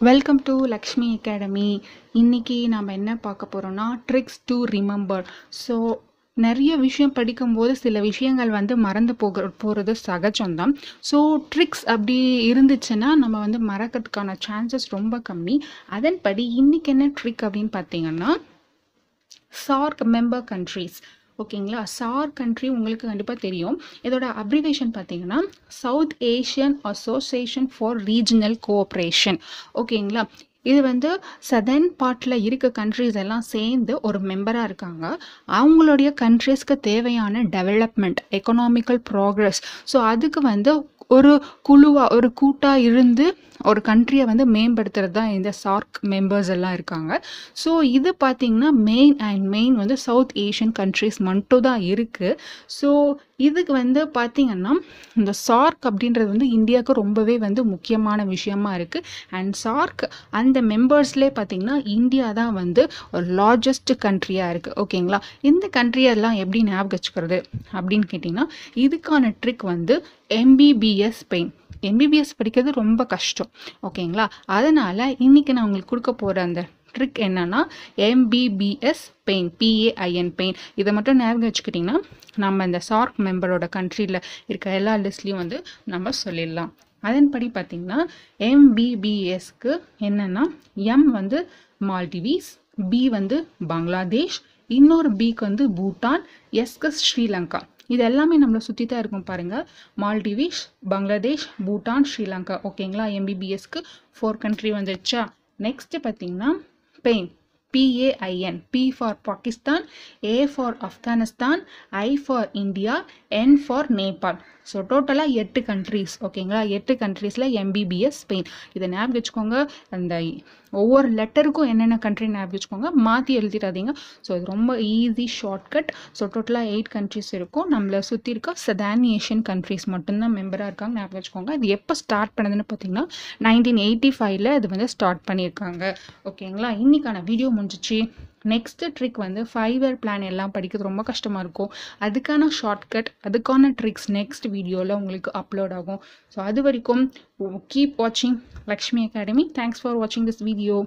Welcome to Lakshmi academy இன்றைக்கி நாம் என்ன பார்க்க போகிறோன்னா ட்ரிக்ஸ் டு ரிமெம்பர் ஸோ நிறைய விஷயம் படிக்கும்போது சில விஷயங்கள் வந்து மறந்து போக போகிறது சகஜம்தான். ஸோ ட்ரிக்ஸ் அப்படி இருந்துச்சுன்னா நம்ம வந்து மறக்கிறதுக்கான சான்சஸ் ரொம்ப கம்மி. அதன்படி இன்றைக்கி என்ன ட்ரிக் அப்படின்னு பார்த்தீங்கன்னா சார்க் மெம்பர் கண்ட்ரீஸ் ஓகேங்களா? சார் கண்ட்ரி உங்களுக்கு கண்டிப்பாக தெரியும். இதோட அப்ரிவேஷன் பார்த்தீங்கன்னா South Asian association for regional cooperation ஓகேங்களா? இது வந்து சதர்ன் பார்ட்டில் இருக்க கண்ட்ரிஸ் எல்லாம் சேர்ந்து ஒரு மெம்பராக இருக்காங்க. அவங்களுடைய கண்ட்ரீஸ்க்கு தேவையான டெவலப்மெண்ட் எக்கனாமிக்கல் ப்ராக்ரஸ் ஸோ அதுக்கு வந்து ஒரு குழுவாக ஒரு கூட்டாக இருந்து ஒரு கண்ட்ரியை வந்து மேம்படுத்துறது தான் இந்த சார்க் மெம்பர்ஸ் எல்லாம் இருக்காங்க. ஸோ இது பார்த்திங்கன்னா மெயின் அண்ட் மெயின் வந்து சவுத் ஏஷியன் கண்ட்ரிஸ் மட்டும் தான் இருக்குது ஸோ இதுக்கு வந்து பார்த்திங்கன்னா இந்த சார்க் அப்படின்றது வந்து இந்தியாவுக்கு ரொம்பவே வந்து முக்கியமான விஷயமா இருக்குது அண்ட் சார்க் அந்த மெம்பர்ஸ்லேயே பார்த்திங்கன்னா இந்தியா தான் வந்து ஒரு லார்ஜஸ்ட் கண்ட்ரியாக இருக்குது ஓகேங்களா இந்த கண்ட்ரியெல்லாம் எப்படி ஞாபகம் வச்சுக்கிறது அப்படின்னு கேட்டிங்கன்னா இதுக்கான ட்ரிக் வந்து எம்பிபிஎஸ் பெயின் எம்பிபிஎஸ் படிக்கிறது ரொம்ப கஷ்டம். ஓகேங்களா அதனால் இன்றைக்கி நான் உங்களுக்கு கொடுக்க போகிற அந்த ட்ரிக் என்னன்னா எம்பிபிஎஸ் பெயின் பிஏஐஎன் பெயின் இதை மட்டும் ஞாபகம் வச்சுக்கிட்டிங்கன்னா நம்ம இந்த சார்க் மெம்பரோட கண்ட்ரியில் இருக்க எல்லா லிஸ்ட்லேயும் வந்து நம்ம சொல்லிடலாம். அதன்படி பார்த்திங்கன்னா எம்பிபிஎஸ்க்கு என்னென்னா எம் வந்து மால்டிவீஸ் பி வந்து பங்களாதேஷ் இன்னொரு பிக்கு வந்து பூட்டான் எஸ்க்கு ஸ்ரீலங்கா. இது எல்லாமே நம்மளை சுற்றி தான் இருக்கும் பாருங்கள் மால்டிவிஸ் பங்களாதேஷ் பூட்டான் ஸ்ரீலங்கா. ஓகேங்களா எம்பிபிஎஸ்க்கு ஃபோர் கண்ட்ரி வந்துருச்சா? நெக்ஸ்ட்டு பார்த்தீங்கன்னா pain PBAIN P for Pakistan A for Afghanistan, I for India N for Nepal so டோட்டலாக எட்டு கண்ட்ரீஸ் ஓகேங்களா எட்டு கண்ட்ரீஸில் எம்பிபிஎஸ் ஸ்பெயின் இதை ஞாபகம் வச்சுக்கோங்க. அந்த ஒவ்வொரு லெட்டருக்கும் என்னென்ன கண்ட்ரி ஞாபகம் வச்சுக்கோங்க. மாற்றி எழுதிடாதீங்க. ஸோ இது ரொம்ப ஈஸி ஷார்ட்கட் ஸோ டோட்டலாக எயிட் கண்ட்ரிஸ் இருக்கும். நம்மளை சுற்றி இருக்க சதான் ஏஷியன் கண்ட்ரிஸ் மட்டும்தான் மெம்பராக இருக்காங்க. ஞாபகம் வச்சுக்கோங்க. இது எப்போ ஸ்டார்ட் பண்ணதுன்னு பார்த்தீங்கன்னா நைன்டீன் எயிட்டி ஃபைவ்ல இது வந்து ஸ்டார்ட் பண்ணியிருக்காங்க. ஓகேங்களா இன்னைக்கான வீடியோ முடிஞ்சிச்சு. நெக்ஸ்ட் ட்ரிக் வந்து ஃபைவ் இயர் பிளான் எல்லாம் படிக்கிறது ரொம்ப கஷ்டமாக இருக்கும். அதுக்கான ஷார்ட்கட் அதுக்கான ட்ரிக்ஸ் நெக்ஸ்ட் வீடியோவில் உங்களுக்கு அப்லோட் ஆகும். ஸோ அது வரைக்கும் கீப் வாட்சிங் லக்ஷ்மி அகாடமி தேங்க்ஸ் ஃபார் வாட்சிங் திஸ் வீடியோ